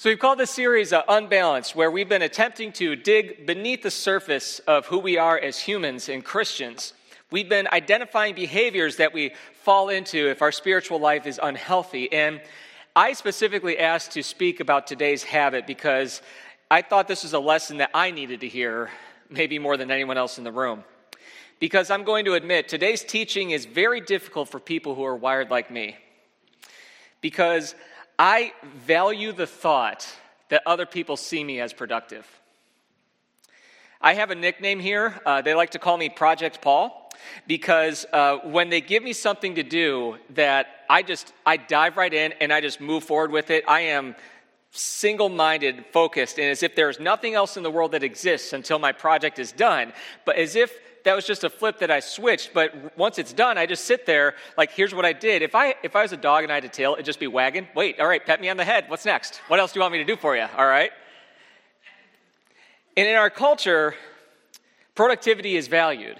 So, we've called this series uh, Unbalanced, where we've been attempting to dig beneath the surface of who we are as humans and Christians. We've been identifying behaviors that we fall into if our spiritual life is unhealthy. And I specifically asked to speak about today's habit because I thought this was a lesson that I needed to hear, maybe more than anyone else in the room. Because I'm going to admit, today's teaching is very difficult for people who are wired like me. Because I value the thought that other people see me as productive. I have a nickname here. Uh, they like to call me Project Paul because uh, when they give me something to do that I just I dive right in and I just move forward with it. I am single-minded, focused, and as if there's nothing else in the world that exists until my project is done. But as if that was just a flip that I switched, but once it's done, I just sit there like, here's what I did. If I if I was a dog and I had a tail, it'd just be wagging. Wait, all right, pet me on the head. What's next? What else do you want me to do for you? All right. And in our culture, productivity is valued.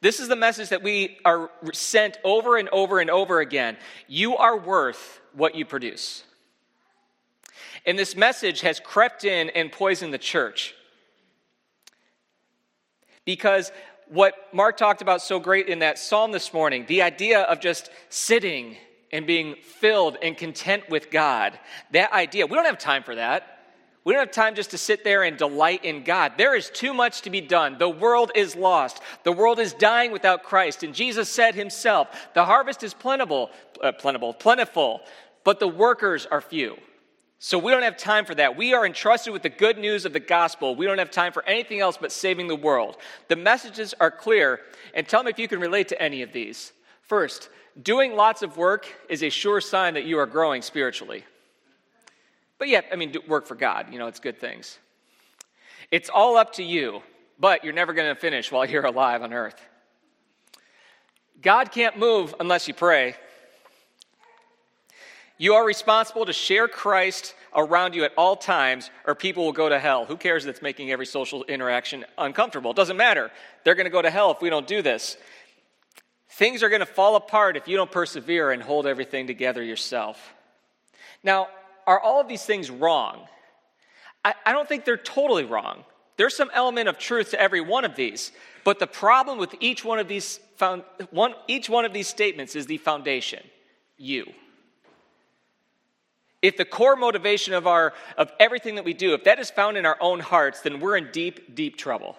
This is the message that we are sent over and over and over again. You are worth what you produce. And this message has crept in and poisoned the church. Because what Mark talked about so great in that psalm this morning, the idea of just sitting and being filled and content with God, that idea, we don't have time for that. We don't have time just to sit there and delight in God. There is too much to be done. The world is lost. The world is dying without Christ. And Jesus said himself, the harvest is plentiful, uh, plentiful, plentiful, but the workers are few. So we don't have time for that. We are entrusted with the good news of the gospel. We don't have time for anything else but saving the world. The messages are clear, and tell me if you can relate to any of these. First, doing lots of work is a sure sign that you are growing spiritually. But yet, I mean, work for God, you know, it's good things. It's all up to you, but you're never going to finish while you're alive on earth. God can't move unless you pray. You are responsible to share Christ around you at all times, or people will go to hell. Who cares that's making every social interaction uncomfortable? It doesn't matter. They're going to go to hell if we don't do this. Things are going to fall apart if you don't persevere and hold everything together yourself. Now, are all of these things wrong? I, I don't think they're totally wrong. There's some element of truth to every one of these. But the problem with each one of these, found, one, each one of these statements is the foundation you if the core motivation of our of everything that we do if that is found in our own hearts then we're in deep deep trouble.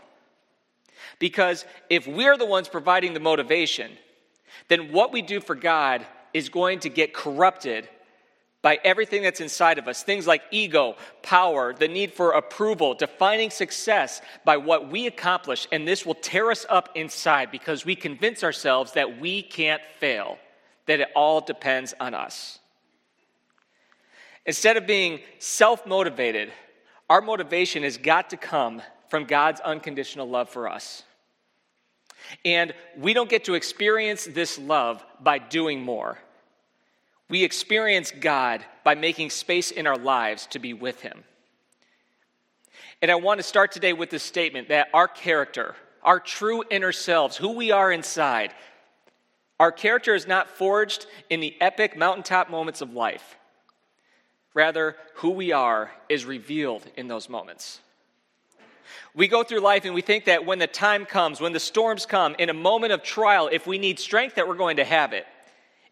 Because if we're the ones providing the motivation then what we do for god is going to get corrupted by everything that's inside of us. Things like ego power the need for approval defining success by what we accomplish. And this will tear us up inside because we convince ourselves that we can't fail that it all depends on us Instead of being self motivated, our motivation has got to come from God's unconditional love for us. And we don't get to experience this love by doing more. We experience God by making space in our lives to be with Him. And I want to start today with this statement that our character, our true inner selves, who we are inside, our character is not forged in the epic mountaintop moments of life. Rather, who we are is revealed in those moments. We go through life and we think that when the time comes, when the storms come, in a moment of trial, if we need strength, that we're going to have it.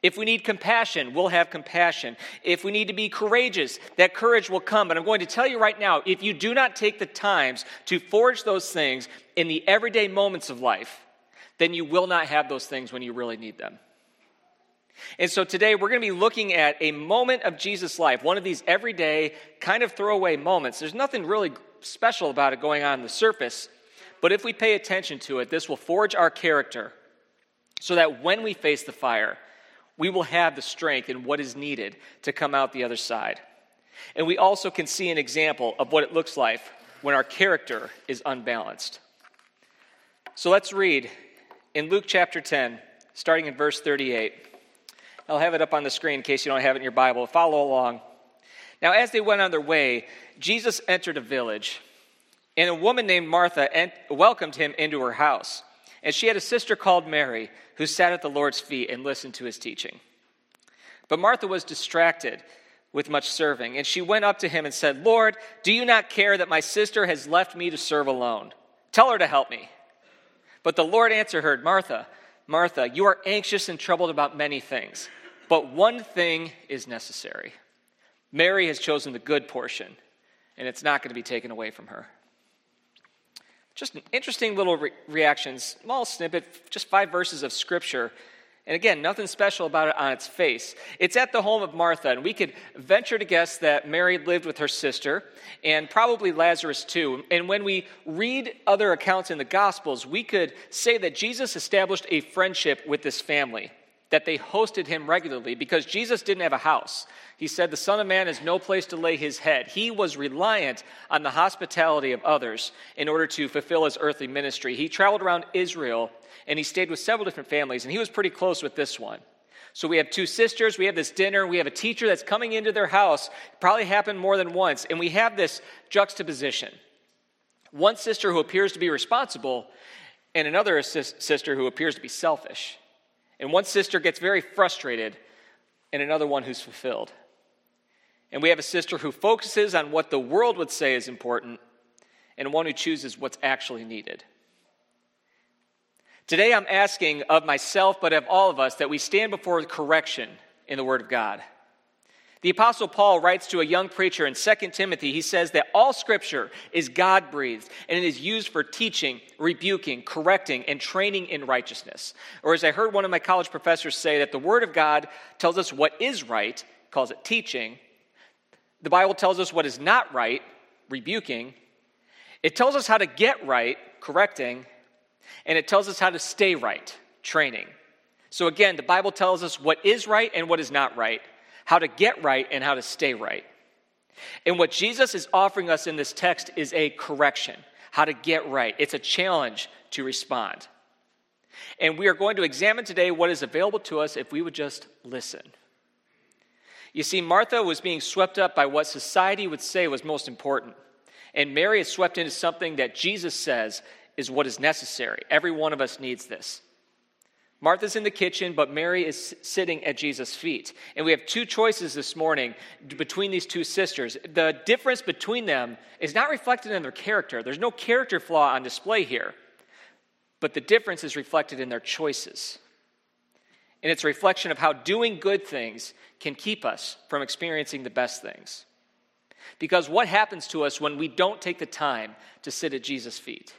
If we need compassion, we'll have compassion. If we need to be courageous, that courage will come. But I'm going to tell you right now if you do not take the times to forge those things in the everyday moments of life, then you will not have those things when you really need them. And so today we're going to be looking at a moment of Jesus' life, one of these everyday kind of throwaway moments. There's nothing really special about it going on, on the surface, but if we pay attention to it, this will forge our character so that when we face the fire, we will have the strength and what is needed to come out the other side. And we also can see an example of what it looks like when our character is unbalanced. So let's read in Luke chapter 10, starting in verse 38. I'll have it up on the screen in case you don't have it in your Bible. Follow along. Now, as they went on their way, Jesus entered a village, and a woman named Martha welcomed him into her house. And she had a sister called Mary, who sat at the Lord's feet and listened to his teaching. But Martha was distracted with much serving. And she went up to him and said, Lord, do you not care that my sister has left me to serve alone? Tell her to help me. But the Lord answered her, Martha, Martha, you are anxious and troubled about many things, but one thing is necessary. Mary has chosen the good portion, and it's not going to be taken away from her. Just an interesting little re- reaction, small snippet, just five verses of scripture and again, nothing special about it on its face. It's at the home of Martha, and we could venture to guess that Mary lived with her sister, and probably Lazarus too. And when we read other accounts in the Gospels, we could say that Jesus established a friendship with this family, that they hosted him regularly, because Jesus didn't have a house. He said, The Son of Man has no place to lay his head. He was reliant on the hospitality of others in order to fulfill his earthly ministry. He traveled around Israel and he stayed with several different families, and he was pretty close with this one. So we have two sisters, we have this dinner, we have a teacher that's coming into their house, probably happened more than once, and we have this juxtaposition. One sister who appears to be responsible, and another sister who appears to be selfish. And one sister gets very frustrated, and another one who's fulfilled. And we have a sister who focuses on what the world would say is important, and one who chooses what's actually needed. Today I'm asking of myself, but of all of us, that we stand before correction in the Word of God. The Apostle Paul writes to a young preacher in 2 Timothy, he says that all Scripture is God breathed and it is used for teaching, rebuking, correcting, and training in righteousness. Or as I heard one of my college professors say, that the Word of God tells us what is right, calls it teaching. The Bible tells us what is not right, rebuking. It tells us how to get right, correcting. And it tells us how to stay right, training. So again, the Bible tells us what is right and what is not right, how to get right and how to stay right. And what Jesus is offering us in this text is a correction, how to get right. It's a challenge to respond. And we are going to examine today what is available to us if we would just listen. You see, Martha was being swept up by what society would say was most important. And Mary is swept into something that Jesus says is what is necessary. Every one of us needs this. Martha's in the kitchen, but Mary is sitting at Jesus' feet. And we have two choices this morning between these two sisters. The difference between them is not reflected in their character, there's no character flaw on display here, but the difference is reflected in their choices. And it's a reflection of how doing good things can keep us from experiencing the best things. Because what happens to us when we don't take the time to sit at Jesus' feet?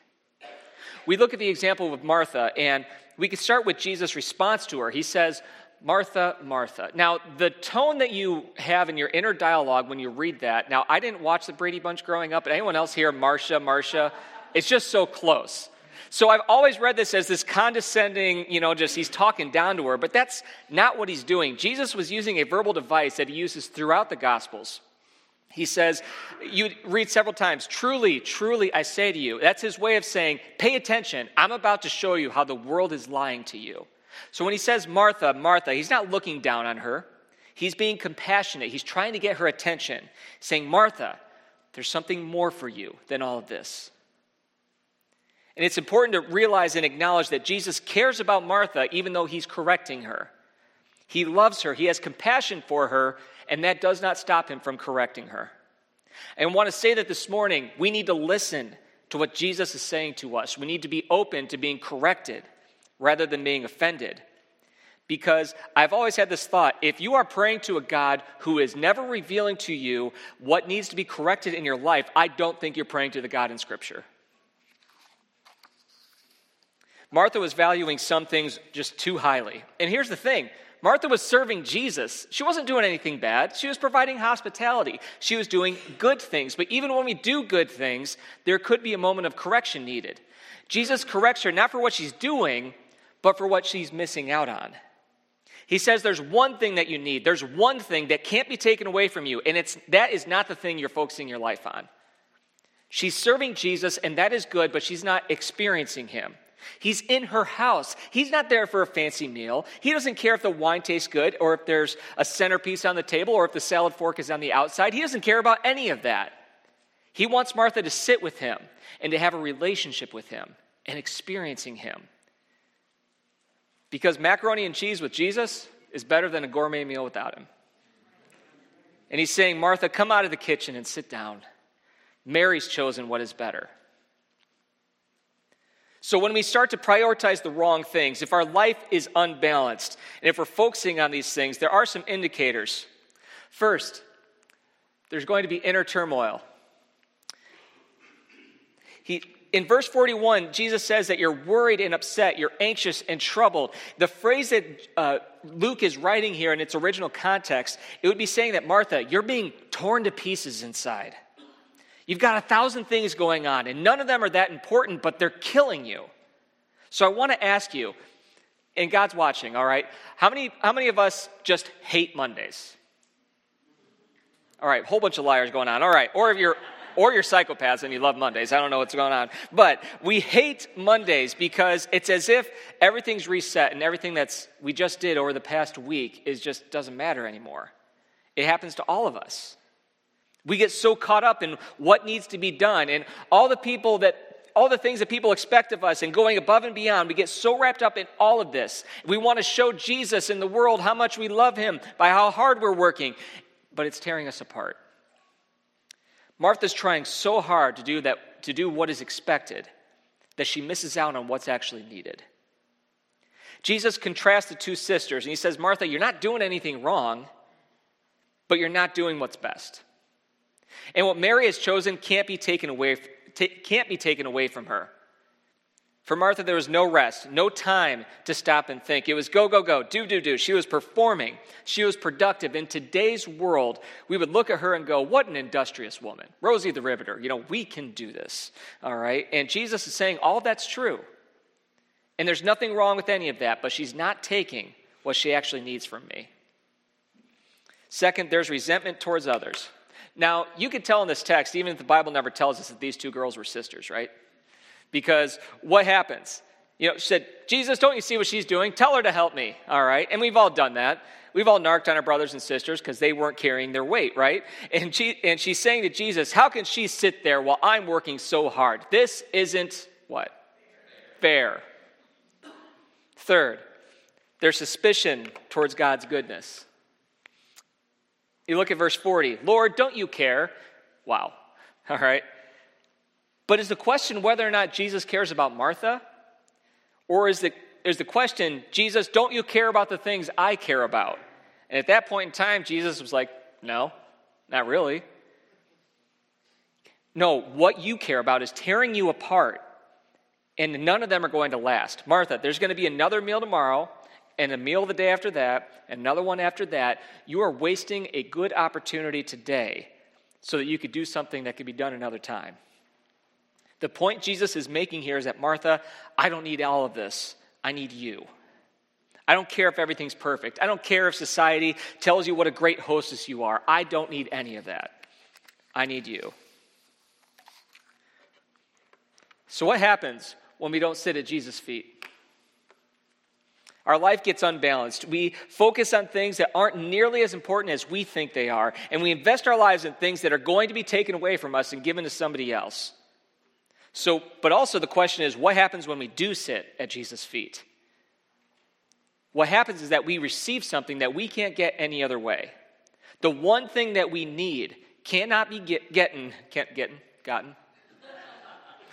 we look at the example of Martha, and we could start with Jesus' response to her. He says, Martha, Martha. Now, the tone that you have in your inner dialogue when you read that, now, I didn't watch the Brady Bunch growing up, but anyone else here, Marcia, Marcia? It's just so close. So I've always read this as this condescending, you know, just he's talking down to her, but that's not what he's doing. Jesus was using a verbal device that he uses throughout the Gospels. He says, you read several times, truly, truly, I say to you. That's his way of saying, pay attention. I'm about to show you how the world is lying to you. So when he says Martha, Martha, he's not looking down on her. He's being compassionate. He's trying to get her attention, saying, Martha, there's something more for you than all of this. And it's important to realize and acknowledge that Jesus cares about Martha even though he's correcting her. He loves her, he has compassion for her, and that does not stop him from correcting her. And I want to say that this morning, we need to listen to what Jesus is saying to us. We need to be open to being corrected rather than being offended. Because I've always had this thought if you are praying to a God who is never revealing to you what needs to be corrected in your life, I don't think you're praying to the God in Scripture. Martha was valuing some things just too highly. And here's the thing Martha was serving Jesus. She wasn't doing anything bad. She was providing hospitality. She was doing good things. But even when we do good things, there could be a moment of correction needed. Jesus corrects her not for what she's doing, but for what she's missing out on. He says there's one thing that you need. There's one thing that can't be taken away from you, and it's that is not the thing you're focusing your life on. She's serving Jesus, and that is good, but she's not experiencing him. He's in her house. He's not there for a fancy meal. He doesn't care if the wine tastes good or if there's a centerpiece on the table or if the salad fork is on the outside. He doesn't care about any of that. He wants Martha to sit with him and to have a relationship with him and experiencing him. Because macaroni and cheese with Jesus is better than a gourmet meal without him. And he's saying, Martha, come out of the kitchen and sit down. Mary's chosen what is better. So, when we start to prioritize the wrong things, if our life is unbalanced, and if we're focusing on these things, there are some indicators. First, there's going to be inner turmoil. He, in verse 41, Jesus says that you're worried and upset, you're anxious and troubled. The phrase that uh, Luke is writing here in its original context, it would be saying that, Martha, you're being torn to pieces inside. You've got a thousand things going on, and none of them are that important, but they're killing you. So I want to ask you, and God's watching, all right? How many, how many of us just hate Mondays? All right, whole bunch of liars going on. All right, or if you're or you're psychopaths and you love Mondays. I don't know what's going on. But we hate Mondays because it's as if everything's reset and everything that's we just did over the past week is just doesn't matter anymore. It happens to all of us. We get so caught up in what needs to be done and all the people that all the things that people expect of us and going above and beyond. We get so wrapped up in all of this. We want to show Jesus in the world how much we love him by how hard we're working but it's tearing us apart. Martha's trying so hard to do that to do what is expected that she misses out on what's actually needed. Jesus contrasts the two sisters and he says, "Martha, you're not doing anything wrong, but you're not doing what's best." And what Mary has chosen can't be taken away can't be taken away from her. For Martha, there was no rest, no time to stop and think. It was go, go, go, do, do, do. She was performing, she was productive. In today's world, we would look at her and go, What an industrious woman. Rosie the Riveter, you know, we can do this. All right? And Jesus is saying, All that's true. And there's nothing wrong with any of that, but she's not taking what she actually needs from me. Second, there's resentment towards others. Now, you could tell in this text, even if the Bible never tells us that these two girls were sisters, right? Because what happens? You know, she said, Jesus, don't you see what she's doing? Tell her to help me. All right. And we've all done that. We've all narked on our brothers and sisters because they weren't carrying their weight, right? And, she, and she's saying to Jesus, How can she sit there while I'm working so hard? This isn't what? Fair. Third, their suspicion towards God's goodness. You look at verse 40 Lord, don't you care? Wow. All right. But is the question whether or not Jesus cares about Martha? Or is the, is the question, Jesus, don't you care about the things I care about? And at that point in time, Jesus was like, no, not really. No, what you care about is tearing you apart, and none of them are going to last. Martha, there's going to be another meal tomorrow, and a meal the day after that, another one after that. You are wasting a good opportunity today so that you could do something that could be done another time. The point Jesus is making here is that Martha, I don't need all of this. I need you. I don't care if everything's perfect. I don't care if society tells you what a great hostess you are. I don't need any of that. I need you. So, what happens when we don't sit at Jesus' feet? Our life gets unbalanced. We focus on things that aren't nearly as important as we think they are, and we invest our lives in things that are going to be taken away from us and given to somebody else. So, but also the question is what happens when we do sit at Jesus' feet? What happens is that we receive something that we can't get any other way. The one thing that we need cannot be get, getting, can't getting, gotten.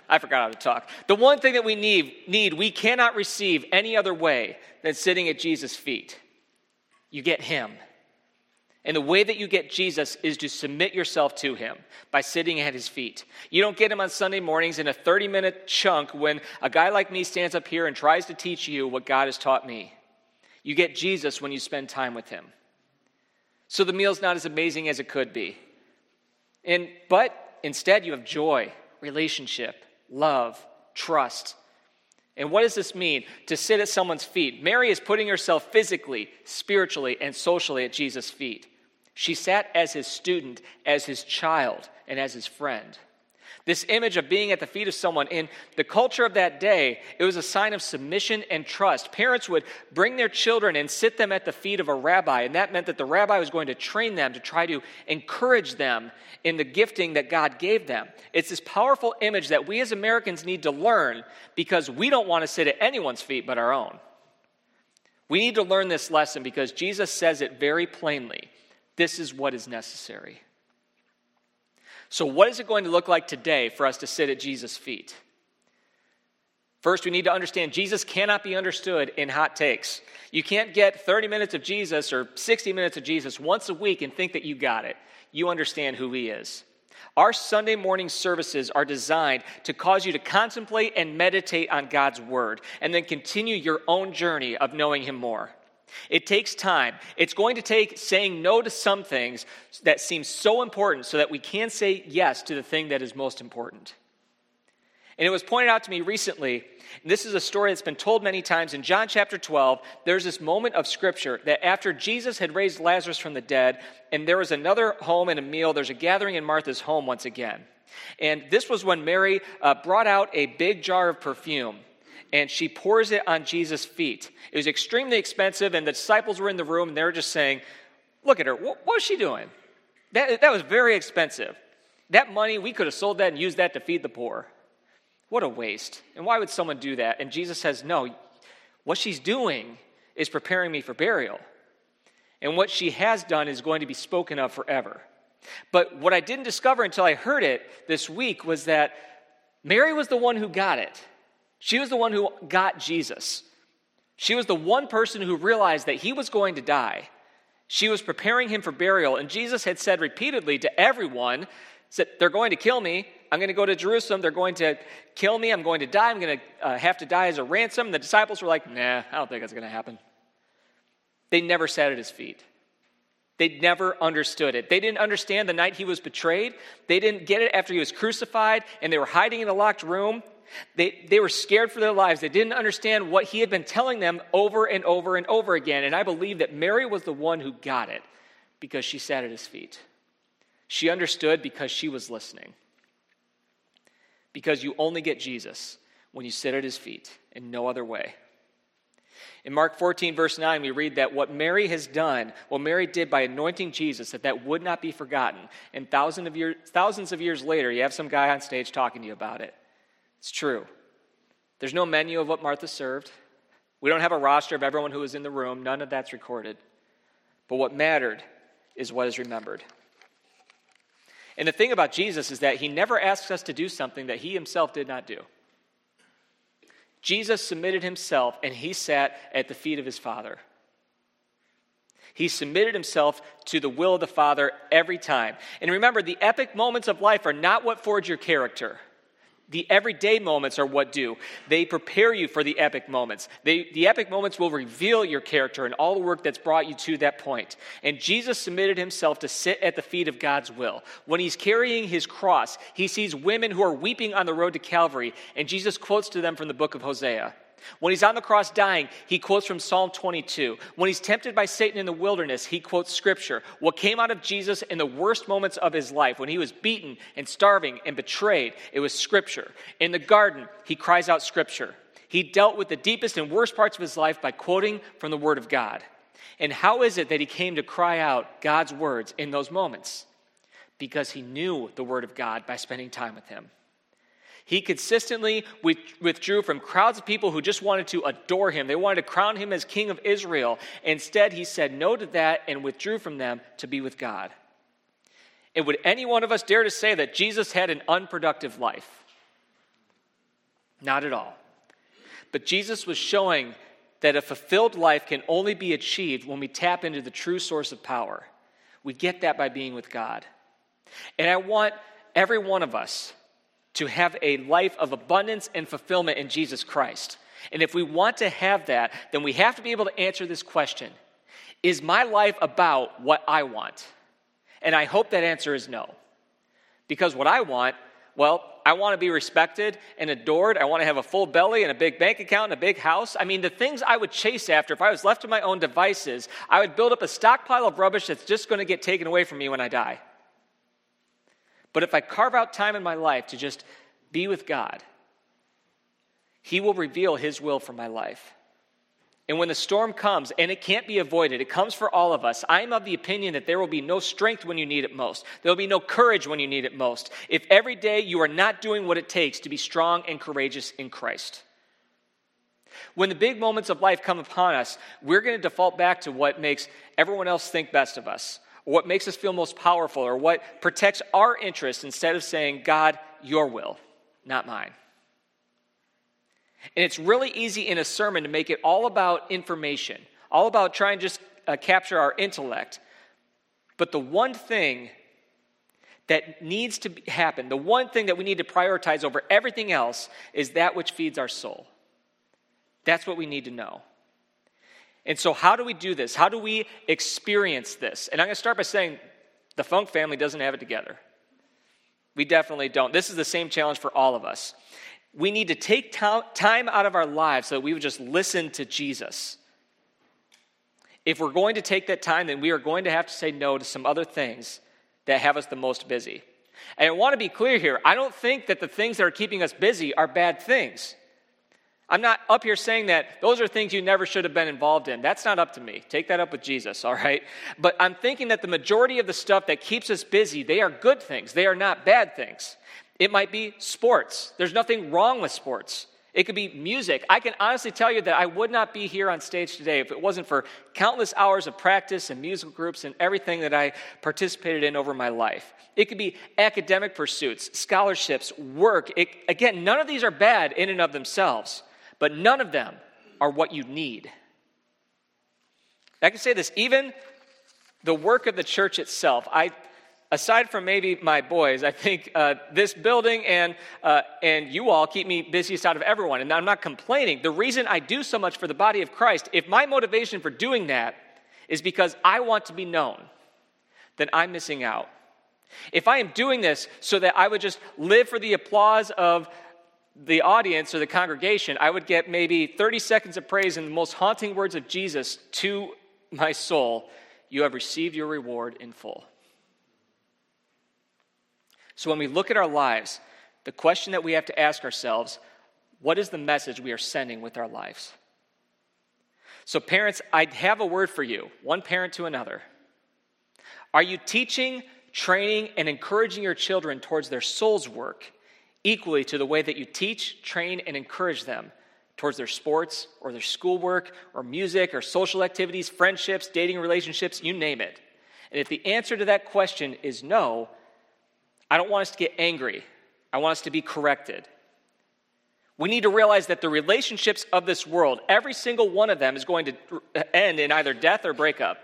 I forgot how to talk. The one thing that we need, need, we cannot receive any other way than sitting at Jesus' feet. You get Him. And the way that you get Jesus is to submit yourself to him by sitting at his feet. You don't get him on Sunday mornings in a 30 minute chunk when a guy like me stands up here and tries to teach you what God has taught me. You get Jesus when you spend time with him. So the meal's not as amazing as it could be. And, but instead, you have joy, relationship, love, trust. And what does this mean? To sit at someone's feet. Mary is putting herself physically, spiritually, and socially at Jesus' feet. She sat as his student, as his child, and as his friend. This image of being at the feet of someone in the culture of that day, it was a sign of submission and trust. Parents would bring their children and sit them at the feet of a rabbi, and that meant that the rabbi was going to train them to try to encourage them in the gifting that God gave them. It's this powerful image that we as Americans need to learn because we don't want to sit at anyone's feet but our own. We need to learn this lesson because Jesus says it very plainly This is what is necessary. So, what is it going to look like today for us to sit at Jesus' feet? First, we need to understand Jesus cannot be understood in hot takes. You can't get 30 minutes of Jesus or 60 minutes of Jesus once a week and think that you got it. You understand who he is. Our Sunday morning services are designed to cause you to contemplate and meditate on God's word and then continue your own journey of knowing him more. It takes time. It's going to take saying no to some things that seem so important so that we can say yes to the thing that is most important. And it was pointed out to me recently, this is a story that's been told many times. In John chapter 12, there's this moment of scripture that after Jesus had raised Lazarus from the dead, and there was another home and a meal, there's a gathering in Martha's home once again. And this was when Mary uh, brought out a big jar of perfume and she pours it on Jesus' feet. It was extremely expensive, and the disciples were in the room and they were just saying, Look at her, what, was she doing? That, that was very expensive. That money, we could have sold that and used that to feed the poor. What a waste. And why would someone do that? And Jesus says, No, what she's doing is preparing me for burial. And what she has done is going to be spoken of forever. But what I didn't discover until I heard it this week was that Mary was the one who got it. She was the one who got Jesus. She was the one person who realized that he was going to die. She was preparing him for burial, and Jesus had said repeatedly to everyone that they're going to kill me. I'm going to go to Jerusalem. They're going to kill me. I'm going to die. I'm going to uh, have to die as a ransom. And the disciples were like, nah, I don't think that's going to happen. They never sat at his feet. They never understood it. They didn't understand the night he was betrayed. They didn't get it after he was crucified and they were hiding in a locked room they, they were scared for their lives. They didn't understand what he had been telling them over and over and over again. And I believe that Mary was the one who got it because she sat at his feet. She understood because she was listening. Because you only get Jesus when you sit at his feet in no other way. In Mark 14, verse 9, we read that what Mary has done, what Mary did by anointing Jesus, that that would not be forgotten. And thousands of, years, thousands of years later, you have some guy on stage talking to you about it. It's true. There's no menu of what Martha served. We don't have a roster of everyone who was in the room. None of that's recorded. But what mattered is what is remembered. And the thing about Jesus is that he never asks us to do something that he himself did not do. Jesus submitted himself and he sat at the feet of his Father. He submitted himself to the will of the Father every time. And remember, the epic moments of life are not what forge your character. The everyday moments are what do. They prepare you for the epic moments. They, the epic moments will reveal your character and all the work that's brought you to that point. And Jesus submitted himself to sit at the feet of God's will. When he's carrying his cross, he sees women who are weeping on the road to Calvary, and Jesus quotes to them from the book of Hosea. When he's on the cross dying, he quotes from Psalm 22. When he's tempted by Satan in the wilderness, he quotes scripture. What came out of Jesus in the worst moments of his life, when he was beaten and starving and betrayed, it was scripture. In the garden, he cries out scripture. He dealt with the deepest and worst parts of his life by quoting from the word of God. And how is it that he came to cry out God's words in those moments? Because he knew the word of God by spending time with him. He consistently withdrew from crowds of people who just wanted to adore him. They wanted to crown him as king of Israel. Instead, he said no to that and withdrew from them to be with God. And would any one of us dare to say that Jesus had an unproductive life? Not at all. But Jesus was showing that a fulfilled life can only be achieved when we tap into the true source of power. We get that by being with God. And I want every one of us to have a life of abundance and fulfillment in Jesus Christ. And if we want to have that, then we have to be able to answer this question Is my life about what I want? And I hope that answer is no. Because what I want, well, I want to be respected and adored. I want to have a full belly and a big bank account and a big house. I mean, the things I would chase after if I was left to my own devices, I would build up a stockpile of rubbish that's just going to get taken away from me when I die. But if I carve out time in my life to just be with God, He will reveal His will for my life. And when the storm comes, and it can't be avoided, it comes for all of us. I'm of the opinion that there will be no strength when you need it most. There will be no courage when you need it most. If every day you are not doing what it takes to be strong and courageous in Christ. When the big moments of life come upon us, we're going to default back to what makes everyone else think best of us what makes us feel most powerful, or what protects our interests instead of saying, God, your will, not mine. And it's really easy in a sermon to make it all about information, all about trying to just uh, capture our intellect. But the one thing that needs to happen, the one thing that we need to prioritize over everything else, is that which feeds our soul. That's what we need to know. And so, how do we do this? How do we experience this? And I'm going to start by saying the Funk family doesn't have it together. We definitely don't. This is the same challenge for all of us. We need to take time out of our lives so that we would just listen to Jesus. If we're going to take that time, then we are going to have to say no to some other things that have us the most busy. And I want to be clear here I don't think that the things that are keeping us busy are bad things. I'm not up here saying that those are things you never should have been involved in. That's not up to me. Take that up with Jesus, all right? But I'm thinking that the majority of the stuff that keeps us busy, they are good things. They are not bad things. It might be sports. There's nothing wrong with sports. It could be music. I can honestly tell you that I would not be here on stage today if it wasn't for countless hours of practice and musical groups and everything that I participated in over my life. It could be academic pursuits, scholarships, work. It, again, none of these are bad in and of themselves, but none of them are what you need. I can say this even the work of the church itself. I aside from maybe my boys, I think uh, this building and, uh, and you all keep me busiest out of everyone. And I'm not complaining. The reason I do so much for the body of Christ, if my motivation for doing that is because I want to be known, then I'm missing out. If I am doing this so that I would just live for the applause of the audience or the congregation, I would get maybe 30 seconds of praise in the most haunting words of Jesus to my soul. You have received your reward in full. So when we look at our lives, the question that we have to ask ourselves what is the message we are sending with our lives? So, parents, I have a word for you, one parent to another. Are you teaching, training, and encouraging your children towards their soul's work equally to the way that you teach, train, and encourage them towards their sports or their schoolwork or music or social activities, friendships, dating relationships, you name it? And if the answer to that question is no, I don't want us to get angry. I want us to be corrected. We need to realize that the relationships of this world, every single one of them is going to end in either death or breakup.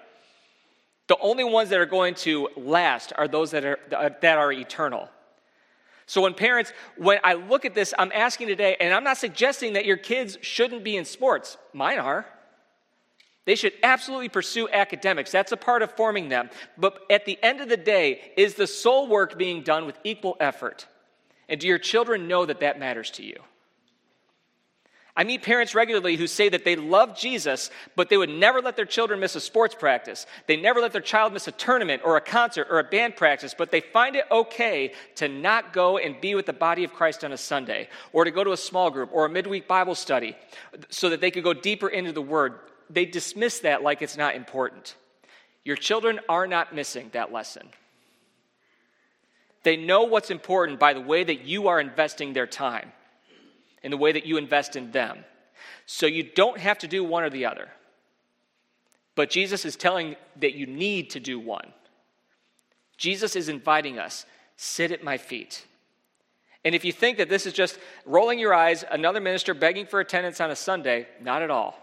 The only ones that are going to last are those that are, that are eternal. So, when parents, when I look at this, I'm asking today, and I'm not suggesting that your kids shouldn't be in sports. Mine are. They should absolutely pursue academics. That's a part of forming them. But at the end of the day, is the soul work being done with equal effort? And do your children know that that matters to you? I meet parents regularly who say that they love Jesus, but they would never let their children miss a sports practice. They never let their child miss a tournament or a concert or a band practice, but they find it okay to not go and be with the body of Christ on a Sunday, or to go to a small group or a midweek Bible study so that they could go deeper into the Word they dismiss that like it's not important. Your children are not missing that lesson. They know what's important by the way that you are investing their time and the way that you invest in them. So you don't have to do one or the other. But Jesus is telling that you need to do one. Jesus is inviting us sit at my feet. And if you think that this is just rolling your eyes, another minister begging for attendance on a Sunday, not at all.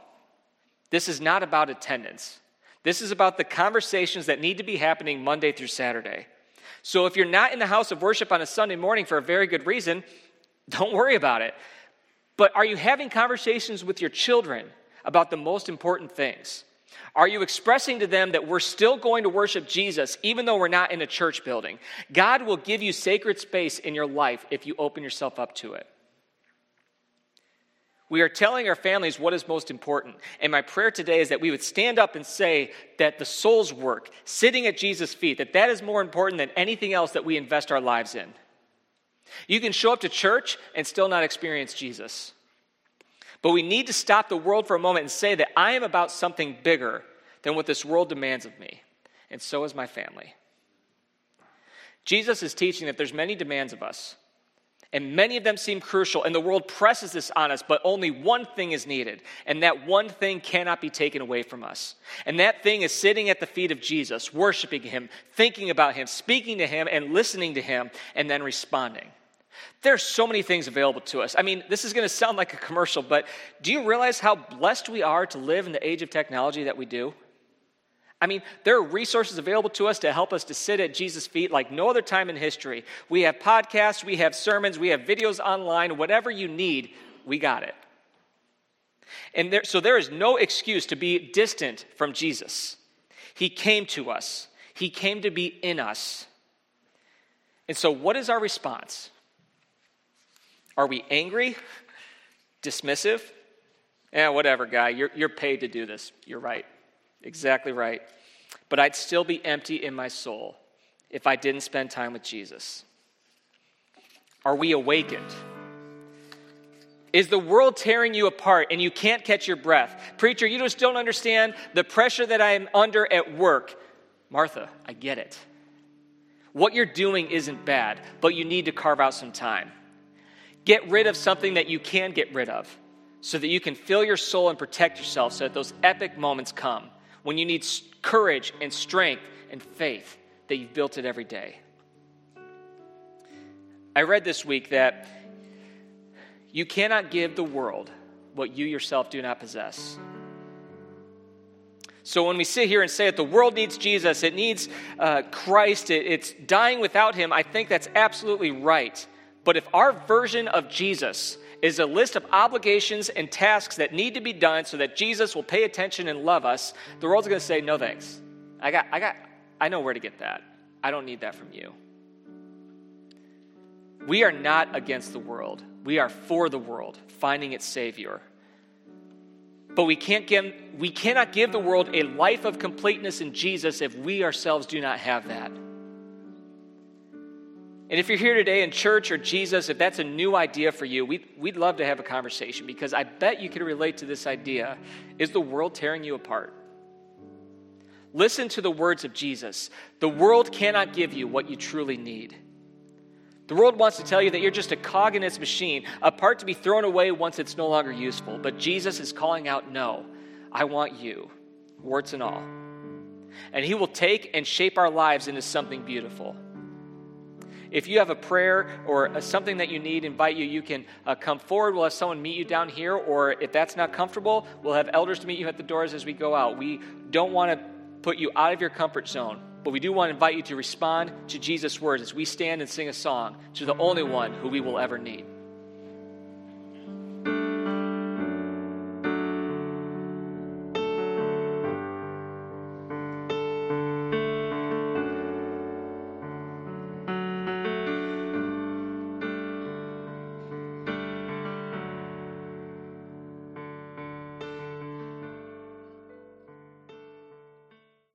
This is not about attendance. This is about the conversations that need to be happening Monday through Saturday. So if you're not in the house of worship on a Sunday morning for a very good reason, don't worry about it. But are you having conversations with your children about the most important things? Are you expressing to them that we're still going to worship Jesus even though we're not in a church building? God will give you sacred space in your life if you open yourself up to it. We are telling our families what is most important. And my prayer today is that we would stand up and say that the soul's work, sitting at Jesus' feet, that that is more important than anything else that we invest our lives in. You can show up to church and still not experience Jesus. But we need to stop the world for a moment and say that I am about something bigger than what this world demands of me. And so is my family. Jesus is teaching that there's many demands of us. And many of them seem crucial, and the world presses this on us, but only one thing is needed, and that one thing cannot be taken away from us. And that thing is sitting at the feet of Jesus, worshiping Him, thinking about Him, speaking to Him, and listening to Him, and then responding. There's so many things available to us. I mean, this is going to sound like a commercial, but do you realize how blessed we are to live in the age of technology that we do? I mean, there are resources available to us to help us to sit at Jesus' feet like no other time in history. We have podcasts, we have sermons, we have videos online, whatever you need, we got it. And there, so there is no excuse to be distant from Jesus. He came to us, He came to be in us. And so, what is our response? Are we angry? Dismissive? Yeah, whatever, guy. You're, you're paid to do this. You're right. Exactly right. But I'd still be empty in my soul if I didn't spend time with Jesus. Are we awakened? Is the world tearing you apart and you can't catch your breath? Preacher, you just don't understand the pressure that I am under at work. Martha, I get it. What you're doing isn't bad, but you need to carve out some time. Get rid of something that you can get rid of so that you can fill your soul and protect yourself so that those epic moments come when you need courage and strength and faith that you've built it every day. I read this week that you cannot give the world what you yourself do not possess. So when we sit here and say that the world needs Jesus, it needs uh, Christ, it, it's dying without him, I think that's absolutely right. But if our version of Jesus is a list of obligations and tasks that need to be done so that Jesus will pay attention and love us, the world's going to say, no thanks. I got, I got, I know where to get that. I don't need that from you. We are not against the world. We are for the world, finding its Savior. But we, can't give, we cannot give the world a life of completeness in Jesus if we ourselves do not have that. And if you're here today in church or Jesus, if that's a new idea for you, we'd, we'd love to have a conversation because I bet you can relate to this idea. Is the world tearing you apart? Listen to the words of Jesus. The world cannot give you what you truly need. The world wants to tell you that you're just a cog in its machine, a part to be thrown away once it's no longer useful. But Jesus is calling out, No, I want you, warts and all. And He will take and shape our lives into something beautiful. If you have a prayer or something that you need, invite you, you can uh, come forward. We'll have someone meet you down here, or if that's not comfortable, we'll have elders to meet you at the doors as we go out. We don't want to put you out of your comfort zone, but we do want to invite you to respond to Jesus' words as we stand and sing a song to the only one who we will ever need.